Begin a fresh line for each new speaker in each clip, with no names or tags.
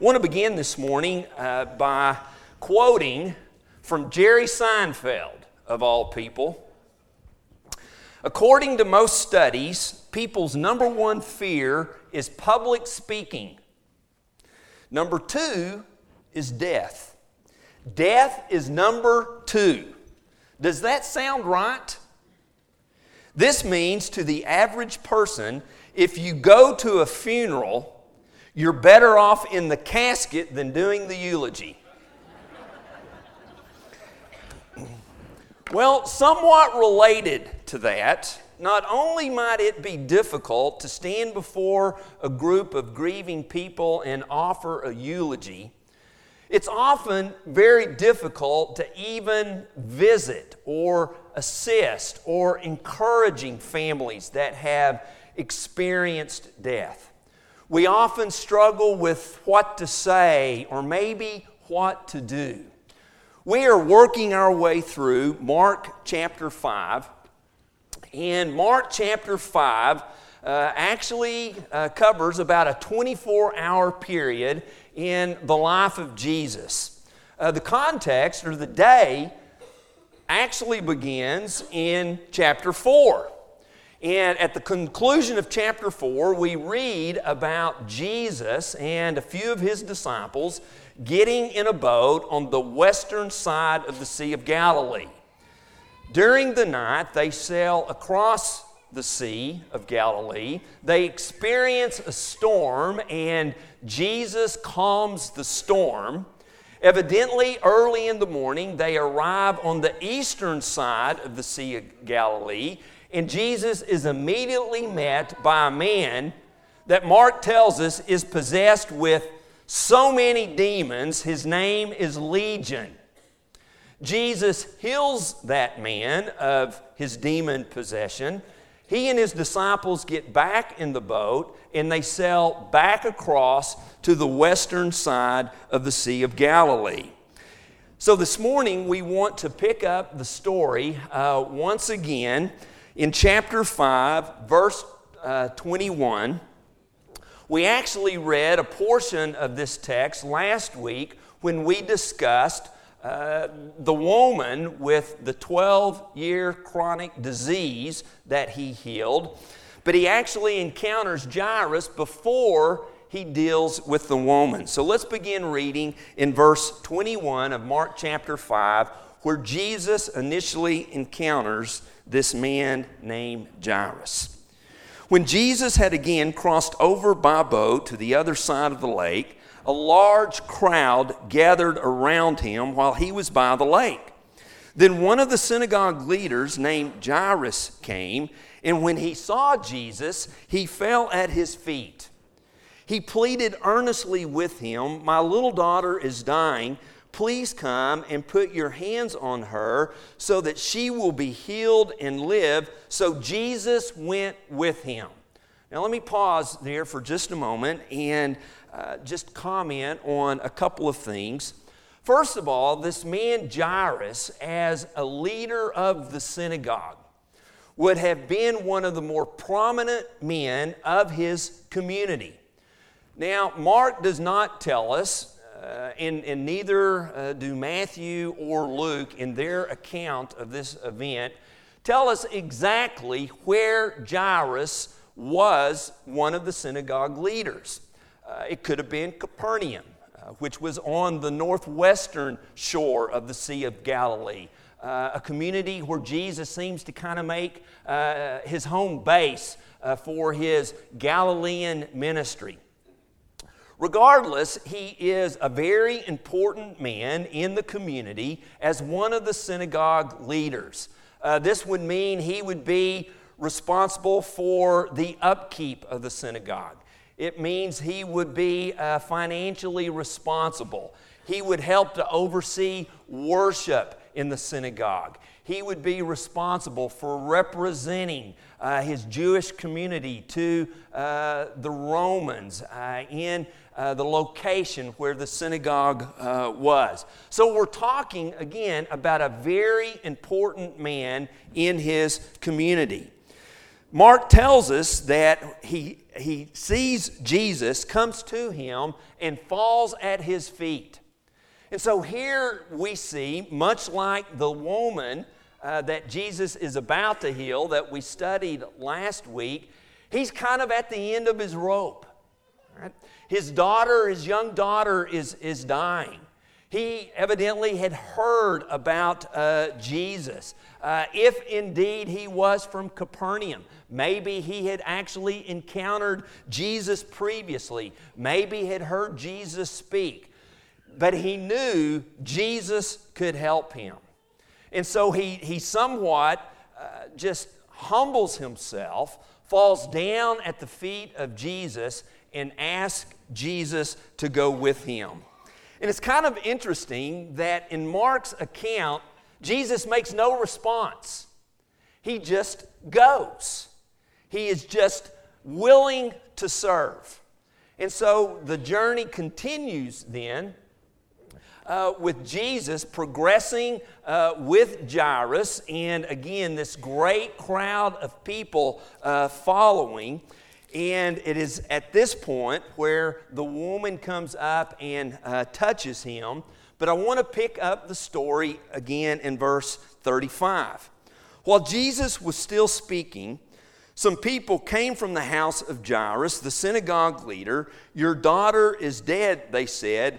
want to begin this morning uh, by quoting from Jerry Seinfeld, of all people. According to most studies, people's number one fear is public speaking. Number two is death. Death is number two. Does that sound right? This means to the average person, if you go to a funeral, you're better off in the casket than doing the eulogy. well, somewhat related to that, not only might it be difficult to stand before a group of grieving people and offer a eulogy, it's often very difficult to even visit or assist or encouraging families that have experienced death. We often struggle with what to say or maybe what to do. We are working our way through Mark chapter 5, and Mark chapter 5 uh, actually uh, covers about a 24 hour period in the life of Jesus. Uh, the context or the day actually begins in chapter 4. And at the conclusion of chapter 4, we read about Jesus and a few of his disciples getting in a boat on the western side of the Sea of Galilee. During the night, they sail across the Sea of Galilee. They experience a storm, and Jesus calms the storm. Evidently, early in the morning, they arrive on the eastern side of the Sea of Galilee, and Jesus is immediately met by a man that Mark tells us is possessed with so many demons, his name is Legion. Jesus heals that man of his demon possession he and his disciples get back in the boat and they sail back across to the western side of the Sea of Galilee. So this morning we want to pick up the story uh, once again in chapter 5, verse uh, 21. We actually read a portion of this text last week when we discussed uh, the woman with the 12 year chronic disease that he healed, but he actually encounters Jairus before he deals with the woman. So let's begin reading in verse 21 of Mark chapter 5, where Jesus initially encounters this man named Jairus. When Jesus had again crossed over by boat to the other side of the lake, a large crowd gathered around him while he was by the lake. Then one of the synagogue leaders named Jairus came, and when he saw Jesus, he fell at his feet. He pleaded earnestly with him, My little daughter is dying. Please come and put your hands on her so that she will be healed and live. So Jesus went with him. Now, let me pause there for just a moment and uh, just comment on a couple of things. First of all, this man Jairus, as a leader of the synagogue, would have been one of the more prominent men of his community. Now, Mark does not tell us, uh, and, and, neither uh, do Matthew or Luke in their account of this event, tell us exactly where Jairus was one of the synagogue leaders. Uh, it could have been Capernaum, uh, which was on the northwestern shore of the Sea of Galilee. Uh, a community where Jesus seems to kind of make uh, his home base for his Galilean ministry. Regardless, he is a very important man in the community as one of the synagogue leaders. Uh, this would mean he would be responsible for the upkeep of the synagogue. It means he would be uh, financially responsible. He would help to oversee worship in the synagogue. He would be responsible for representing uh, his Jewish community to uh, the Romans uh, in uh, the location where the synagogue uh, was. So, we're talking again about a very important man in his community. Mark tells us that he, he sees Jesus, comes to him, and falls at his feet. And so here we see, much like the woman uh, that Jesus is about to heal that we studied last week, he's kind of at the end of his rope. Right? His daughter, his young daughter, is, is dying. He evidently had heard about uh, Jesus. Uh, if indeed he was from Capernaum, maybe he had actually encountered Jesus previously, maybe had heard Jesus speak, but he knew Jesus could help him. And so he, he somewhat uh, just humbles himself, falls down at the feet of Jesus, and asks Jesus to go with him. And it's kind of interesting that in Mark's account, Jesus makes no response. He just goes. He is just willing to serve. And so the journey continues then uh, with Jesus progressing uh, with Jairus, and again, this great crowd of people uh, following. And it is at this point where the woman comes up and uh, touches him. But I want to pick up the story again in verse 35. While Jesus was still speaking, some people came from the house of Jairus, the synagogue leader. Your daughter is dead, they said.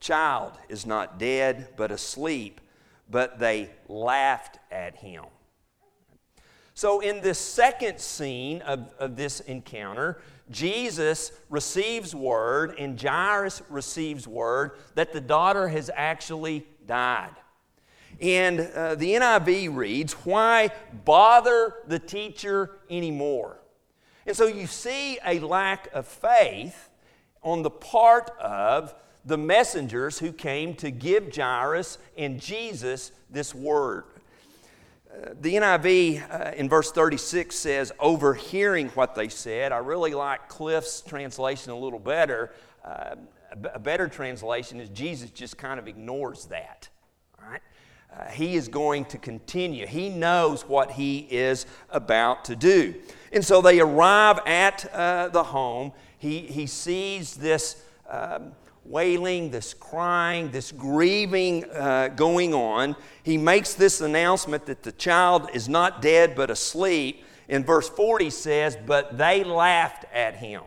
Child is not dead, but asleep. But they laughed at him. So, in this second scene of, of this encounter, Jesus receives word and Jairus receives word that the daughter has actually died. And uh, the NIV reads, Why bother the teacher anymore? And so you see a lack of faith on the part of the messengers who came to give Jairus and Jesus this word the NIV uh, in verse 36 says, overhearing what they said. I really like Cliff's translation a little better. Uh, a better translation is Jesus just kind of ignores that. Right? Uh, he is going to continue. He knows what he is about to do. And so they arrive at uh, the home. He, he sees this. Um, wailing, this crying, this grieving uh, going on. He makes this announcement that the child is not dead but asleep. In verse 40 says, But they laughed at him.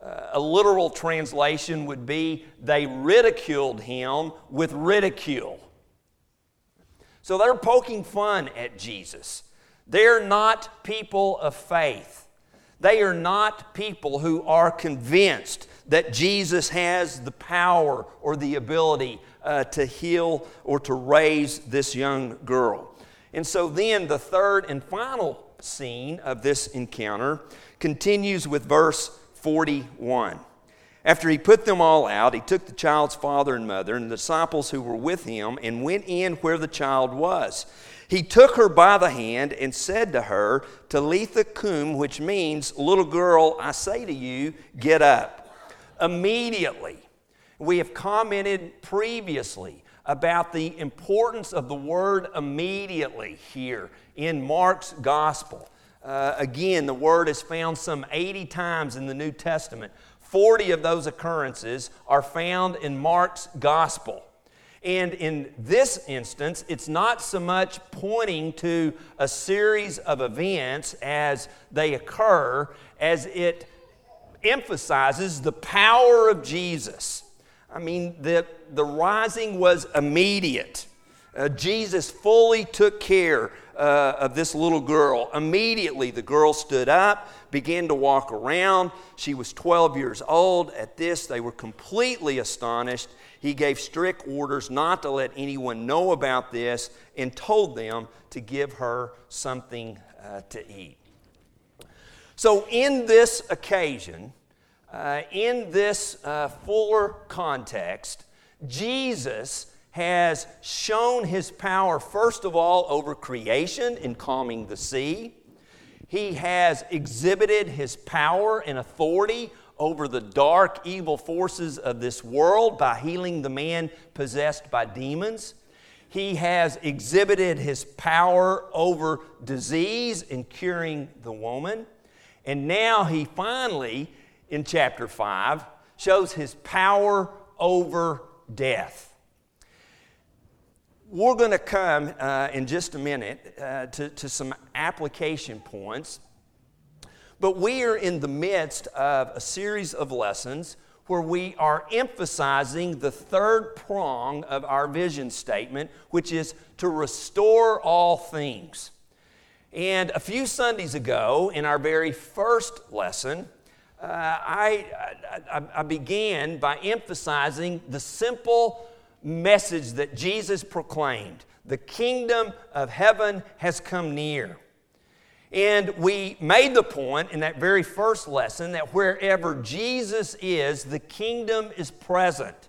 Uh, a literal translation would be, They ridiculed him with ridicule. So they're poking fun at Jesus. They're not people of faith. They are not people who are convinced that Jesus has the power or the ability uh, to heal or to raise this young girl. And so then the third and final scene of this encounter continues with verse 41. After he put them all out, he took the child's father and mother and the disciples who were with him and went in where the child was. He took her by the hand and said to her, Talitha cum, which means, little girl, I say to you, get up immediately. We have commented previously about the importance of the word immediately here in Mark's gospel. Uh, again, the word is found some 80 times in the New Testament. 40 of those occurrences are found in Mark's gospel. And in this instance, it's not so much pointing to a series of events as they occur as it emphasizes the power of Jesus. I mean, the, the rising was immediate. Uh, Jesus fully took care uh, of this little girl. Immediately, the girl stood up, began to walk around. She was 12 years old. At this, they were completely astonished. He gave strict orders not to let anyone know about this and told them to give her something uh, to eat. So, in this occasion, uh, in this uh, fuller context, Jesus has shown his power, first of all, over creation in calming the sea. He has exhibited his power and authority over the dark, evil forces of this world by healing the man possessed by demons. He has exhibited his power over disease in curing the woman. And now he finally, in chapter 5, shows his power over death. We're going to come uh, in just a minute uh, to, to some application points but we are in the midst of a series of lessons where we are emphasizing the third prong of our vision statement, which is to restore all things. And a few Sundays ago, in our very first lesson, uh, I, I, I began by emphasizing the simple message that Jesus proclaimed the kingdom of heaven has come near. And we made the point in that very first lesson that wherever Jesus is, the kingdom is present.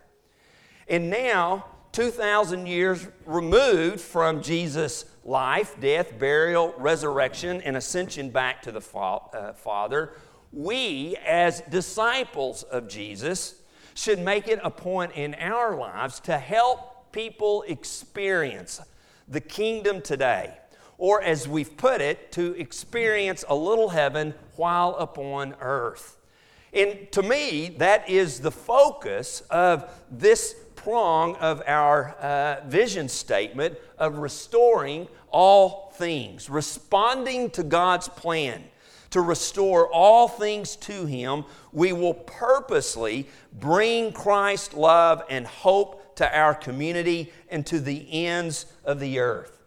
And now, 2,000 years removed from Jesus' life, death, burial, resurrection, and ascension back to the uh, Father, we, as disciples of Jesus, should make it a point in our lives to help people experience the kingdom today or as we've put it, to experience a little heaven while upon earth. And to me, that is the focus of this prong of our uh, vision statement of restoring all things, responding to God's plan to restore all things to Him, we will purposely bring Christ's love and hope to our community and to the ends of the earth.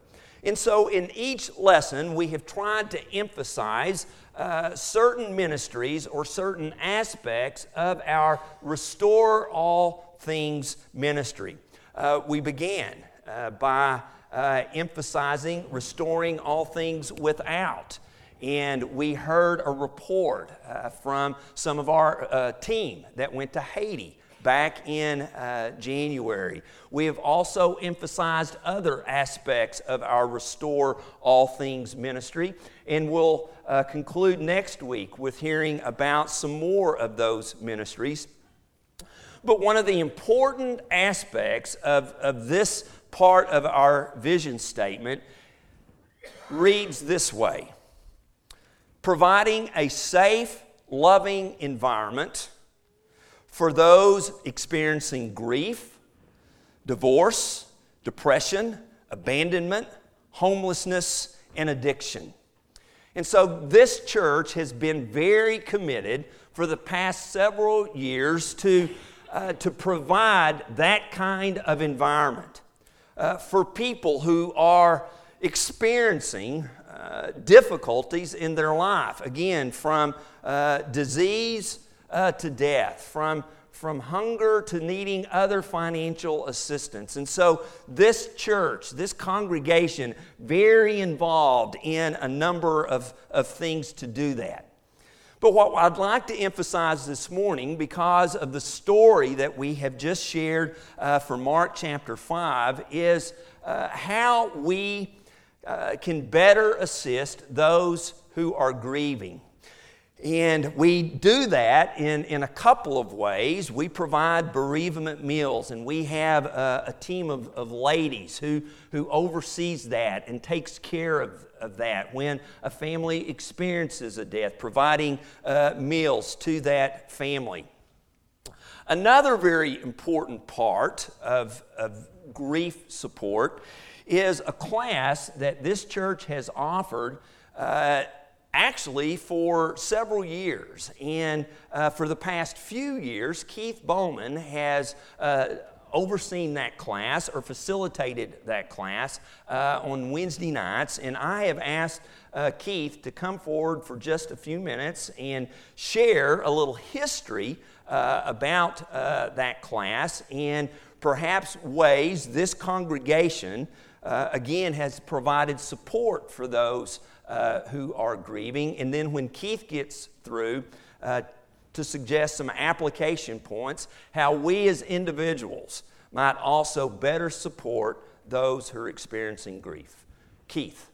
And so, in each lesson, we have tried to emphasize uh, certain ministries or certain aspects of our Restore All Things ministry. Uh, we began uh, by uh, emphasizing restoring all things without. And we heard a report uh, from some of our uh, team that went to Haiti back in uh, January. We have also emphasized other aspects of our Restore All Things ministry, and we'll uh, conclude next week with hearing about some more of those ministries. But one of the important aspects of, of this part of our vision statement reads this way providing a safe, loving environment for those experiencing grief, divorce, depression, abandonment, homelessness, and addiction. And so this church has been very committed for the past several years to, uh, to provide that kind of environment uh, for people who are experiencing uh, difficulties in their life. Again, from uh, disease uh, to death, from, from hunger to needing other financial assistance. And so, this church, this congregation, very involved in a number of, of things to do that. But what I'd like to emphasize this morning, because of the story that we have just shared uh, Mark chapter 5, is uh, how we uh, can better assist those who are grieving. And we do that in, in a couple of ways. We provide bereavement meals, and we have a, a, team of, of ladies who, who oversees that and takes care of, of that when a family experiences a death, providing uh, meals to that family. Another very important part of, of grief support is a class that this church has offered. Uh, actually for several years. And uh, for the past few years, Keith Bowman has uh, overseen that class or facilitated that class uh, on Wednesday nights. And I have asked uh, Keith to come forward for just a few minutes and share a little history uh, about uh, that class and perhaps ways this congregation again, has provided support for those uh, who are grieving. And then when Keith gets through, uh, to suggest some application points how we as individuals might also better support those who are experiencing grief. Keith.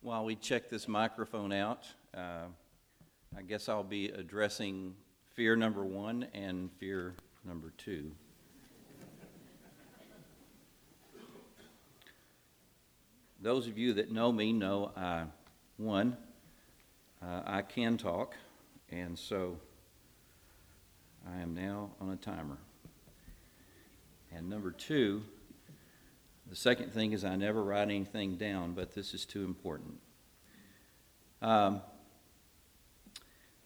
While we check this microphone out, uh, I guess I'll be addressing fear number one and fear number two. Those of you that know me know I, one, uh, I can talk, and so I am now on a timer. And number two, the second thing is I never write anything down, but this is too important. Um,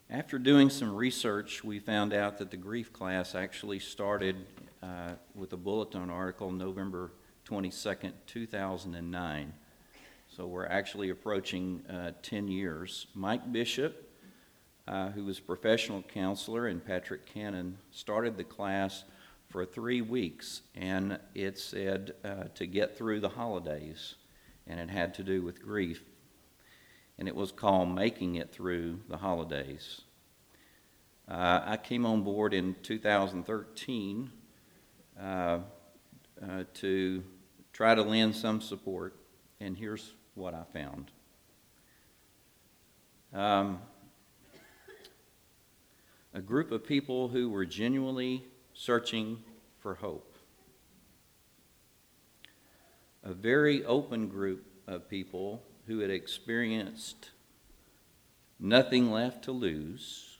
after doing some research, we found out that the grief class actually started uh, with a bulletin article November 22nd, 2009. So we're actually approaching uh, 10 years. Mike Bishop, uh, who was professional counselor, and Patrick Cannon started the class for three weeks, and it said uh, to get through the holidays, and it had to do with grief. And it was called Making It Through the Holidays. Uh, I came on board in 2013 uh, uh, to try to lend some support, and here's what I found. Um, a group of people who were genuinely searching for hope. A very open group of people who had experienced nothing left to lose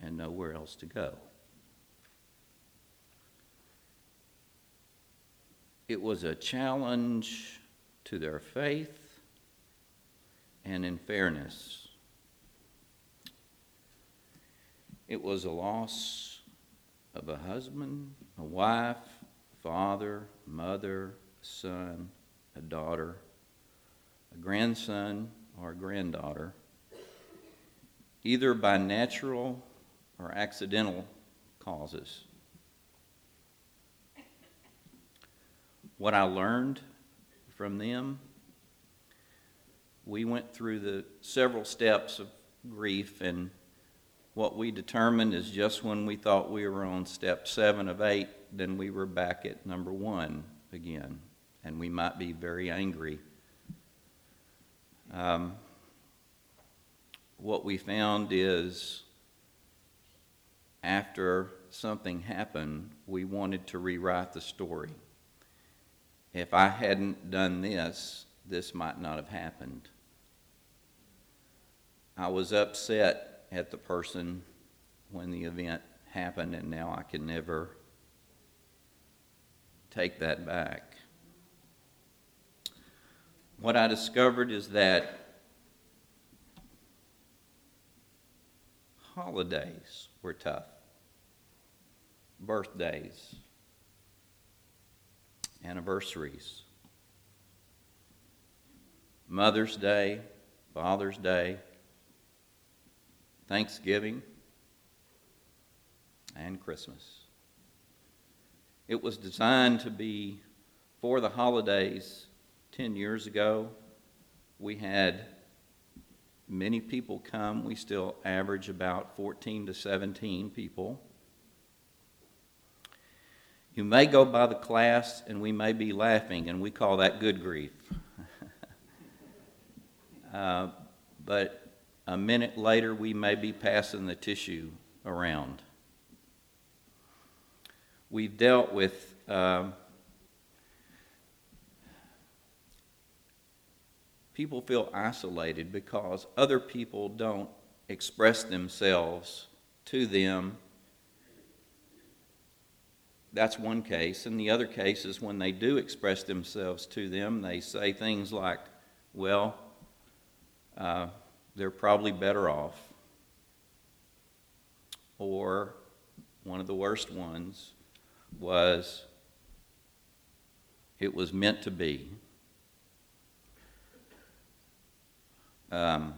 and nowhere else to go. It was a challenge to their faith and in fairness. It was a loss of a husband, a wife, father, mother, son, a daughter, a grandson, or a granddaughter, either by natural or accidental causes. What I learned from them, we went through the several steps of grief and what we determined is just when we thought we were on step seven of eight, then we were back at number one again, and we might be very angry. Um, what we found is after something happened, we wanted to rewrite the story. If I hadn't done this, this might not have happened. I was upset at the person when the event happened, and now I can never take that back. What I discovered is that holidays were tough, birthdays, anniversaries, Mother's Day, Father's Day, Thanksgiving, and Christmas. It was designed to be for the holidays 10 years ago. We had many people come. We still average about 14 to 17 people. You may go by the class and we may be laughing, and we call that good grief. uh, but a minute later, we may be passing the tissue around. We've dealt with uh, people feel isolated because other people don't express themselves to them. That's one case. And the other case is when they do express themselves to them, they say things like, Well, uh, they're probably better off. Or one of the worst ones was it was meant to be. Um,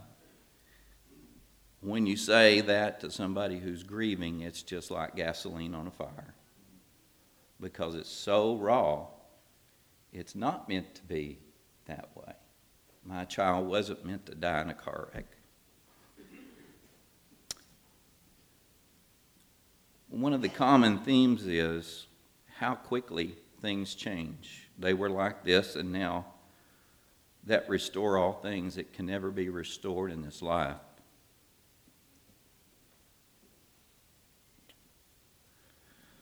when you say that to somebody who's grieving, it's just like gasoline on a fire because it's so raw. It's not meant to be that way. My child wasn't meant to die in a car wreck. One of the common themes is how quickly things change. They were like this, and now that restore all things, that can never be restored in this life.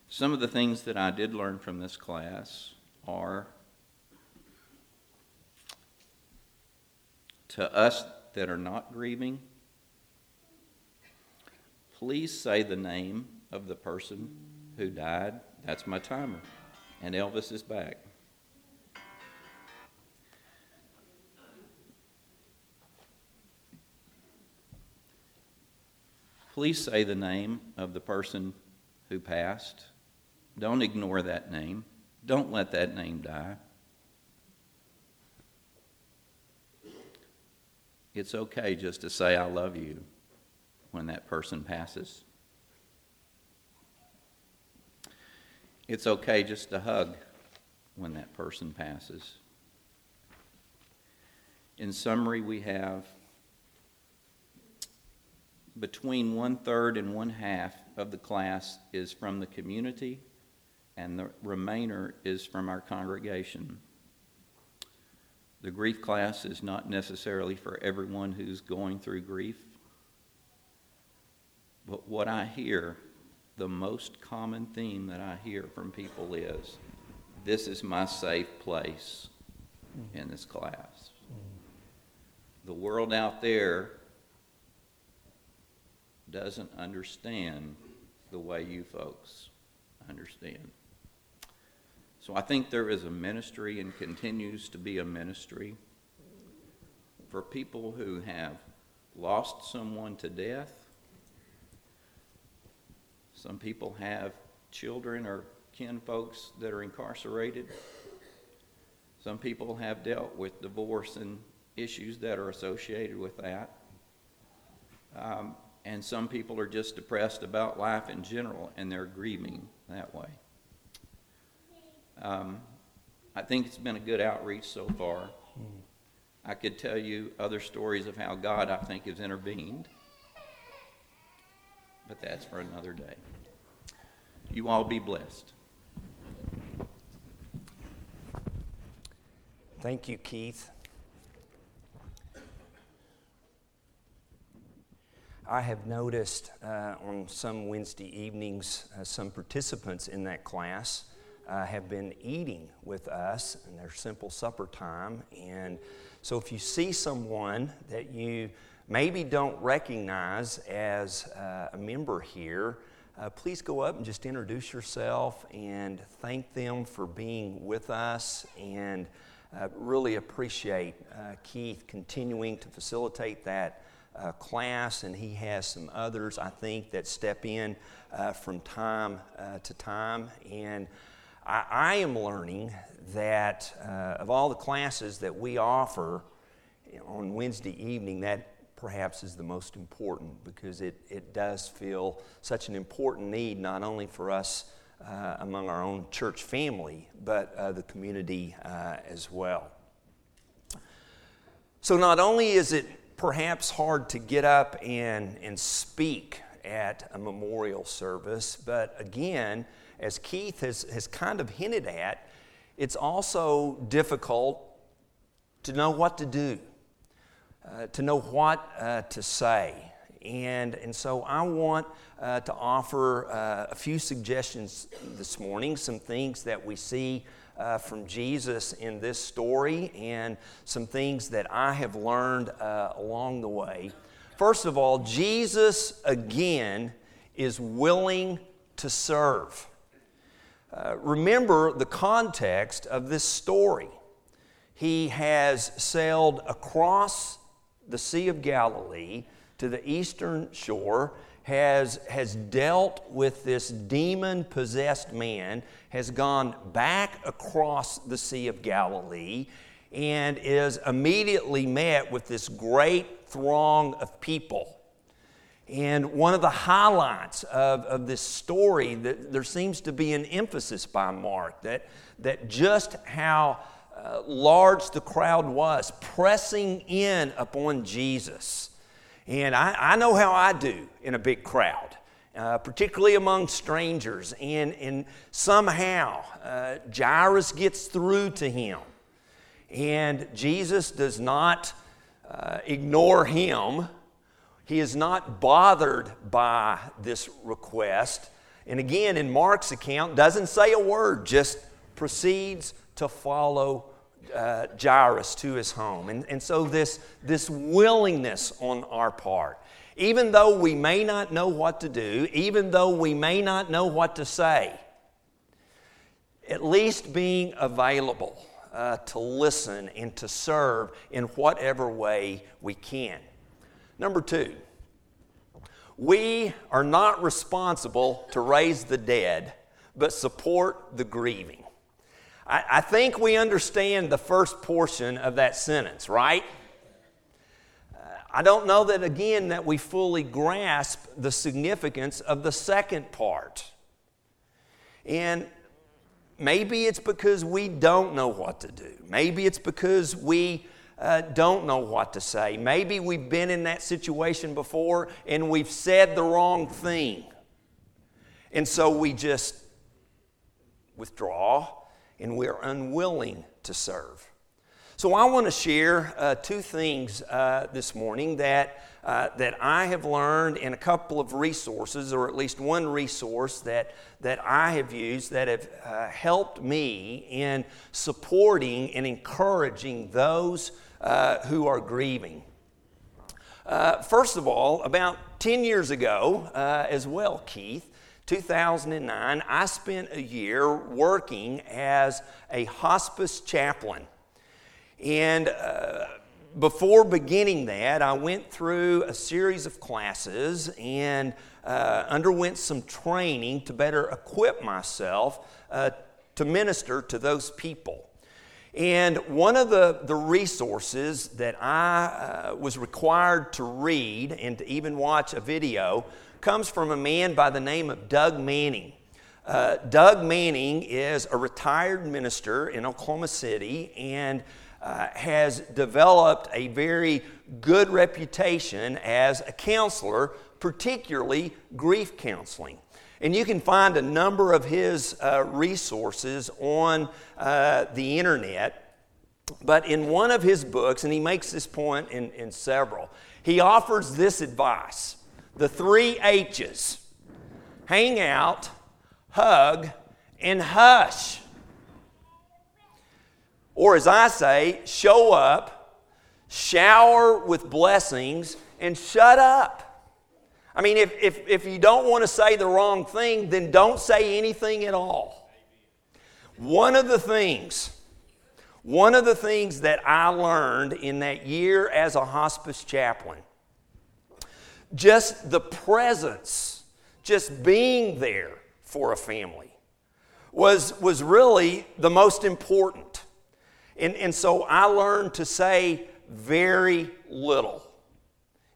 Some of the things that I did learn from this class are to us that are not grieving, please say the name of the person who died. That's my timer. And Elvis is back. Please say the name of the person who passed. Don't ignore that name. Don't let that name die. It's okay just to say, I love you when that person passes. It's okay just to hug when that person passes. In summary, we have between one third and one half of the class is from the community and the remainder is from our congregation. The grief class is not necessarily for everyone who's going through grief. But what I hear, the most common theme that I hear from people is this is my safe place in this class. Mm. The world out there doesn't understand the way you folks understand. So I think there is a ministry and continues to be a ministry for people who have lost someone to death. Some people have children or kin folks that are incarcerated. Some people have dealt with divorce and issues that are associated with that. Um, and some people are just depressed about life in general and they're grieving that way. Um, I think it's been a good outreach so far. I could tell you other stories of how God, I think, has intervened, but that's for another day. You all be blessed.
Thank you, Keith. I have noticed uh, on some Wednesday evenings uh, some participants in that class uh, have been eating with us in their simple supper time. And so if you see someone that you maybe don't recognize as uh, a member here, uh, please go up and just introduce yourself and thank them for being with us and uh, really appreciate Keith continuing to facilitate that uh, class, and he has some others, I think, that step in uh, from time uh, to time. And I, I am learning that uh, of all the classes that we offer on Wednesday evening, that perhaps is the most important because it, it does feel such an important need, not only for us uh, among our own church family, but uh, the community uh, as well. So, not only is it perhaps hard to get up and, and speak at a memorial service, but again, as Keith has, has kind of hinted at, it's also difficult to know what to do, uh, to know what uh, to say. And, and so I want uh, to offer uh, a few suggestions this morning, some things that we see uh, from Jesus in this story, and some things that I have learned uh, along the way. First of all, Jesus again is willing to serve. Uh, remember the context of this story. He has sailed across the Sea of Galilee to the eastern shore, has, has dealt with this demon possessed man, has gone back across the Sea of Galilee, and is immediately met with this great throng of people. And one of the highlights of, of this story, that there seems to be an emphasis by Mark that, that just how uh, large the crowd was, pressing in upon Jesus. And I, I know how I do in a big crowd. Uh, particularly among strangers. And, and somehow uh, Jairus gets through to him. And Jesus does not uh, ignore him. He is not bothered by this request. And again, in Mark's account, doesn't say a word, just proceeds to follow uh, Jairus to his home. And, and so, this, this willingness on our part, even though we may not know what to do, even though we may not know what to say, at least being available uh, to listen and to serve in whatever way we can. Number two, we are not responsible to raise the dead, but support the grieving. I, I think we understand the first portion of that sentence, right? I don't know that, again, that we fully grasp the significance of the second part. And maybe it's because we don't know what to do. Maybe it's because we uh, don't know what to say. Maybe we've been in that situation before and we've said the wrong thing. And so we just withdraw and we're unwilling to serve. So, I want to share uh, two things uh, this morning that, uh, that I have learned in a couple of resources, or at least one resource that, that I have used that have uh, helped me in supporting and encouraging those uh, who are grieving. Uh, first of all, about 10 years ago, as well, Keith, 2009, I spent a year working as a hospice chaplain. And uh, before beginning that, I went through a series of classes and uh, underwent some training to better equip myself uh, to minister to those people. And one of the, the resources that I uh, was required to read and to even watch a video comes from a man by the name of Doug Manning. Uh, Doug Manning is a retired minister in Oklahoma City and uh, has developed a very good reputation as a counselor, particularly grief counseling. And you can find a number of his uh, resources on uh, the internet. But in one of his books, and he makes this point in, in several, he offers this advice the three H's hang out, hug, and hush. Or, as I say, show up, shower with blessings, and shut up. I mean, if, if, if you don't want to say the wrong thing, then don't say anything at all. One of the things, one of the things that I learned in that year as a hospice chaplain, just the presence, just being there for a family, was, was really the most important. And, and so I learned to say very little,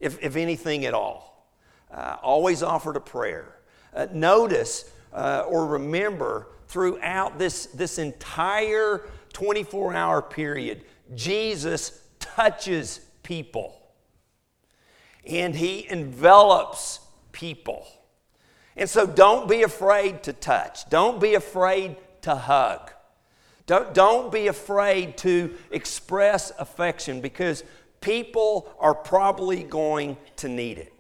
if, if anything at all. Uh, always offered a prayer. Uh, notice uh, or remember throughout this, this entire 24 hour period, Jesus touches people and he envelops people. And so don't be afraid to touch, don't be afraid to hug. Don't, don't be afraid to express affection because people are probably going to need it.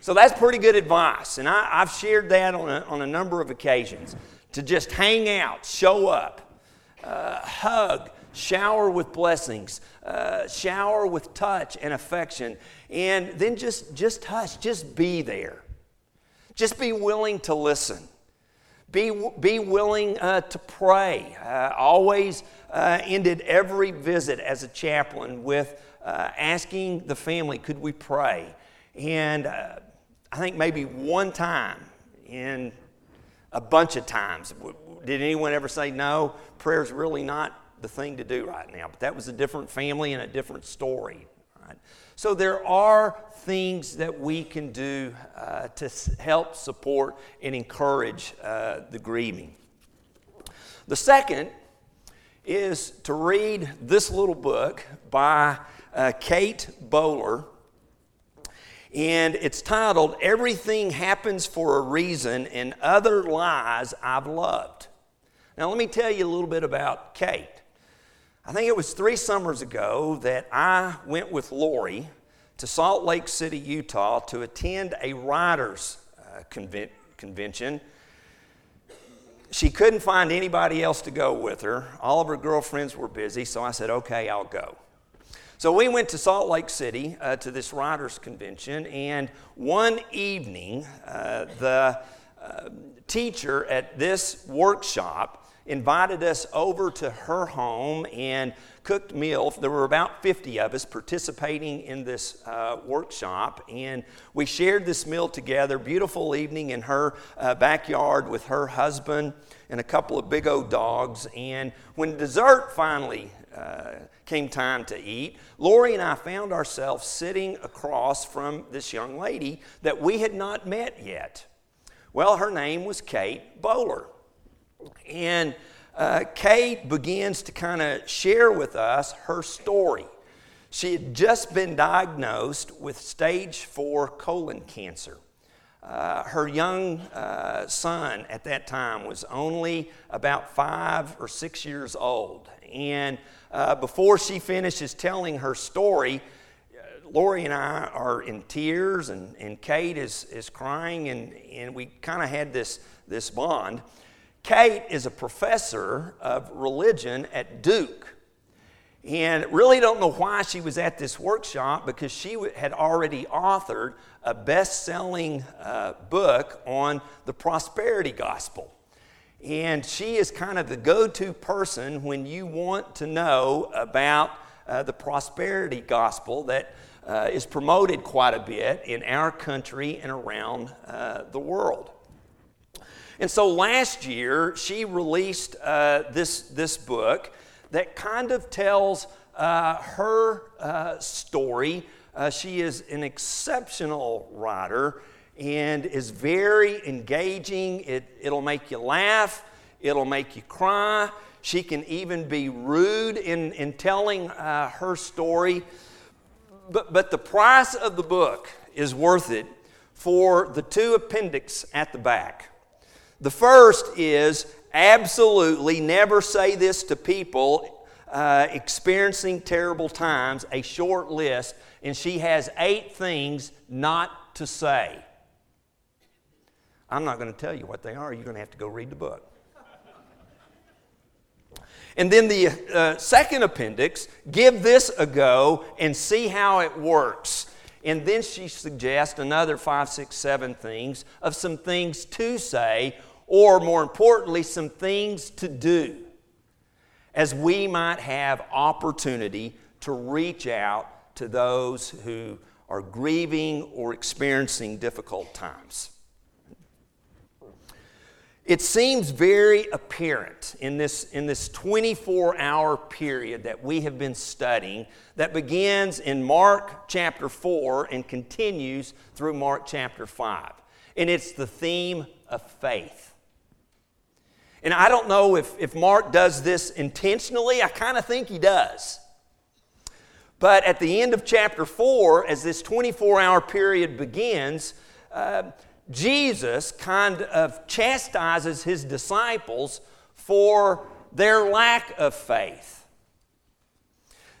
So that's pretty good advice. And I, have shared that on a, on a number of occasions to just hang out, show up, uh, hug, shower with blessings, uh, shower with touch and affection, and then just, just hush, just be there. Just be willing to listen. Be, be willing uh, to pray. Uh, always uh, ended every visit as a chaplain with uh, asking the family, could we pray? And uh, I think maybe one time in a bunch of times, did anyone ever say, no, prayer's really not the thing to do right now. But that was a different family and a different story. Right? So there are things that we can do uh, to help support and encourage uh, the grieving. The second is to read this little book by uh, Kate Bowler. And it's titled Everything Happens for a Reason and Other Lies I've Loved. Now, let me tell you a little bit about Kate. I think it was three summers ago that I went with Lori to Salt Lake City, Utah to attend a writers' uh, conven- convention. She couldn't find anybody else to go with her. All of her girlfriends were busy, so I said, okay, I'll go. So we went to Salt Lake City uh, to this writers' convention, and one evening, uh, the uh, teacher at this workshop invited us over to her home and cooked meal. There were about 50 of us participating in this uh, workshop, and we shared this meal together. Beautiful evening in her uh, backyard with her husband and a couple of big old dogs. And when dessert finally uh, came time to eat, Lori and I found ourselves sitting across from this young lady that we had not met yet. Well, her name was Kate Bowler. And uh, Kate begins to kind of share with us her story. She had just been diagnosed with stage four colon cancer. Uh, her young uh, son at that time was only about five or six years old. And uh, before she finishes telling her story, uh, Lori and I are in tears, and, and Kate is, is crying, and, and we kind of had this, this bond. Kate is a professor of religion at Duke. And really don't know why she was at this workshop because she had already authored a best selling uh, book on the prosperity gospel. And she is kind of the go to person when you want to know about uh, the prosperity gospel that uh, is promoted quite a bit in our country and around uh, the world. And so last year, she released uh, this, this book that kind of tells uh, her uh, story. Uh, she is an exceptional writer and is very engaging. It, it'll make you laugh, it'll make you cry. She can even be rude in, in telling uh, her story. But, but the price of the book is worth it for the two appendix at the back. The first is absolutely never say this to people uh, experiencing terrible times, a short list, and she has eight things not to say. I'm not going to tell you what they are. You're going to have to go read the book. And then the uh, second appendix, give this a go and see how it works. And then she suggests another five, six, seven things of some things to say or more importantly, some things to do as we might have opportunity to reach out to those who are grieving or experiencing difficult times. It seems very apparent in this, in this 24 hour period that we have been studying that begins in Mark chapter 4 and continues through Mark chapter 5. And it's the theme of faith. And I don't know if, if Mark does this intentionally, I kind of think he does. But at the end of chapter 4, as this 24 hour period begins, uh, Jesus kind of chastises his disciples for their lack of faith.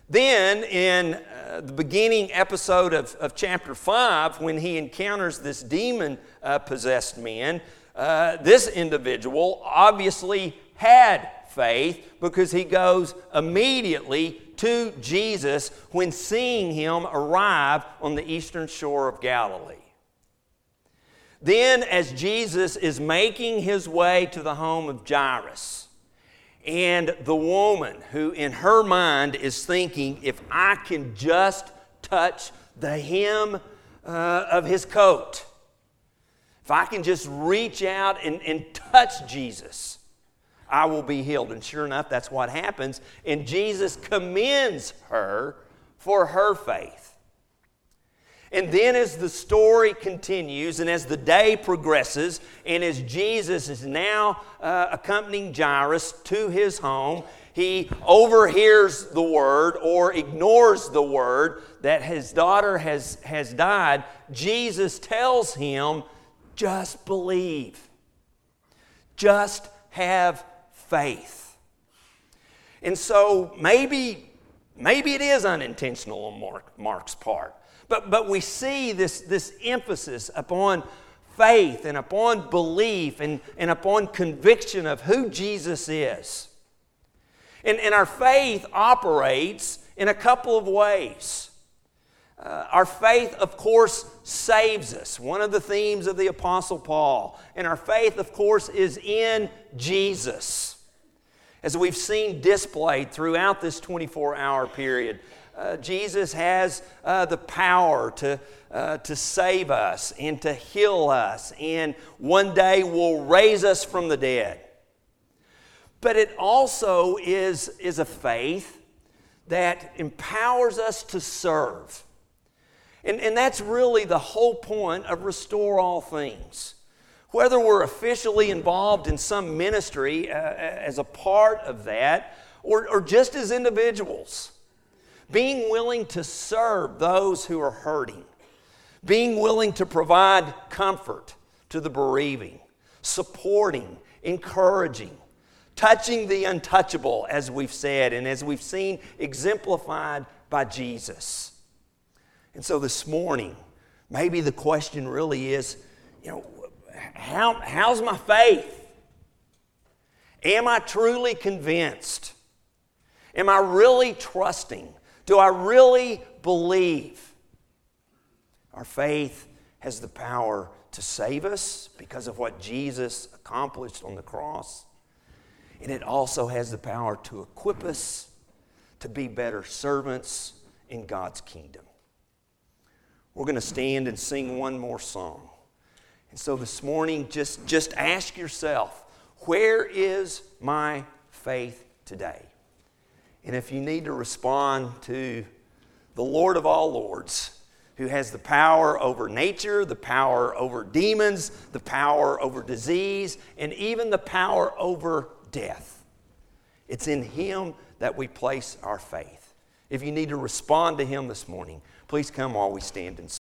Then, in uh, the beginning episode of, of chapter 5, when he encounters this demon uh, possessed man, uh, this individual obviously had faith because he goes immediately to Jesus when seeing him arrive on the eastern shore of Galilee. Then, as Jesus is making his way to the home of Jairus, and the woman who, in her mind, is thinking, if I can just touch the hem uh, of his coat, if I can just reach out and, and touch Jesus, I will be healed. And sure enough, that's what happens. And Jesus commends her for her faith. And then, as the story continues, and as the day progresses, and as Jesus is now uh, accompanying Jairus to his home, he overhears the word or ignores the word that his daughter has, has died. Jesus tells him, just believe, just have faith. And so maybe, maybe it is unintentional on Mark, Mark's part. But, but we see this, this emphasis upon faith and upon belief and, and upon conviction of who Jesus is. And, and our faith operates in a couple of ways. Uh, our faith, of course, saves us. One of the themes of the Apostle Paul. And our faith, of course, is in Jesus. As we've seen displayed throughout this 24 hour period, uh, Jesus has uh, the power to, uh, to save us and to heal us, and one day will raise us from the dead. But it also is, is a faith that empowers us to serve. And, and that's really the whole point of Restore All Things. Whether we're officially involved in some ministry uh, as a part of that, or, or just as individuals, being willing to serve those who are hurting, being willing to provide comfort to the bereaving, supporting, encouraging, touching the untouchable, as we've said, and as we've seen exemplified by Jesus. And so this morning, maybe the question really is, you know, how, how's my faith? Am I truly convinced? Am I really trusting? Do I really believe? Our faith has the power to save us because of what Jesus accomplished on the cross. And it also has the power to equip us to be better servants in God's kingdom. We're going to stand and sing one more song. And so this morning, just, just ask yourself where is my faith today? And if you need to respond to the Lord of all Lords, who has the power over nature, the power over demons, the power over disease, and even the power over death. It's in Him that we place our faith. If you need to respond to Him this morning, Please come while we stand and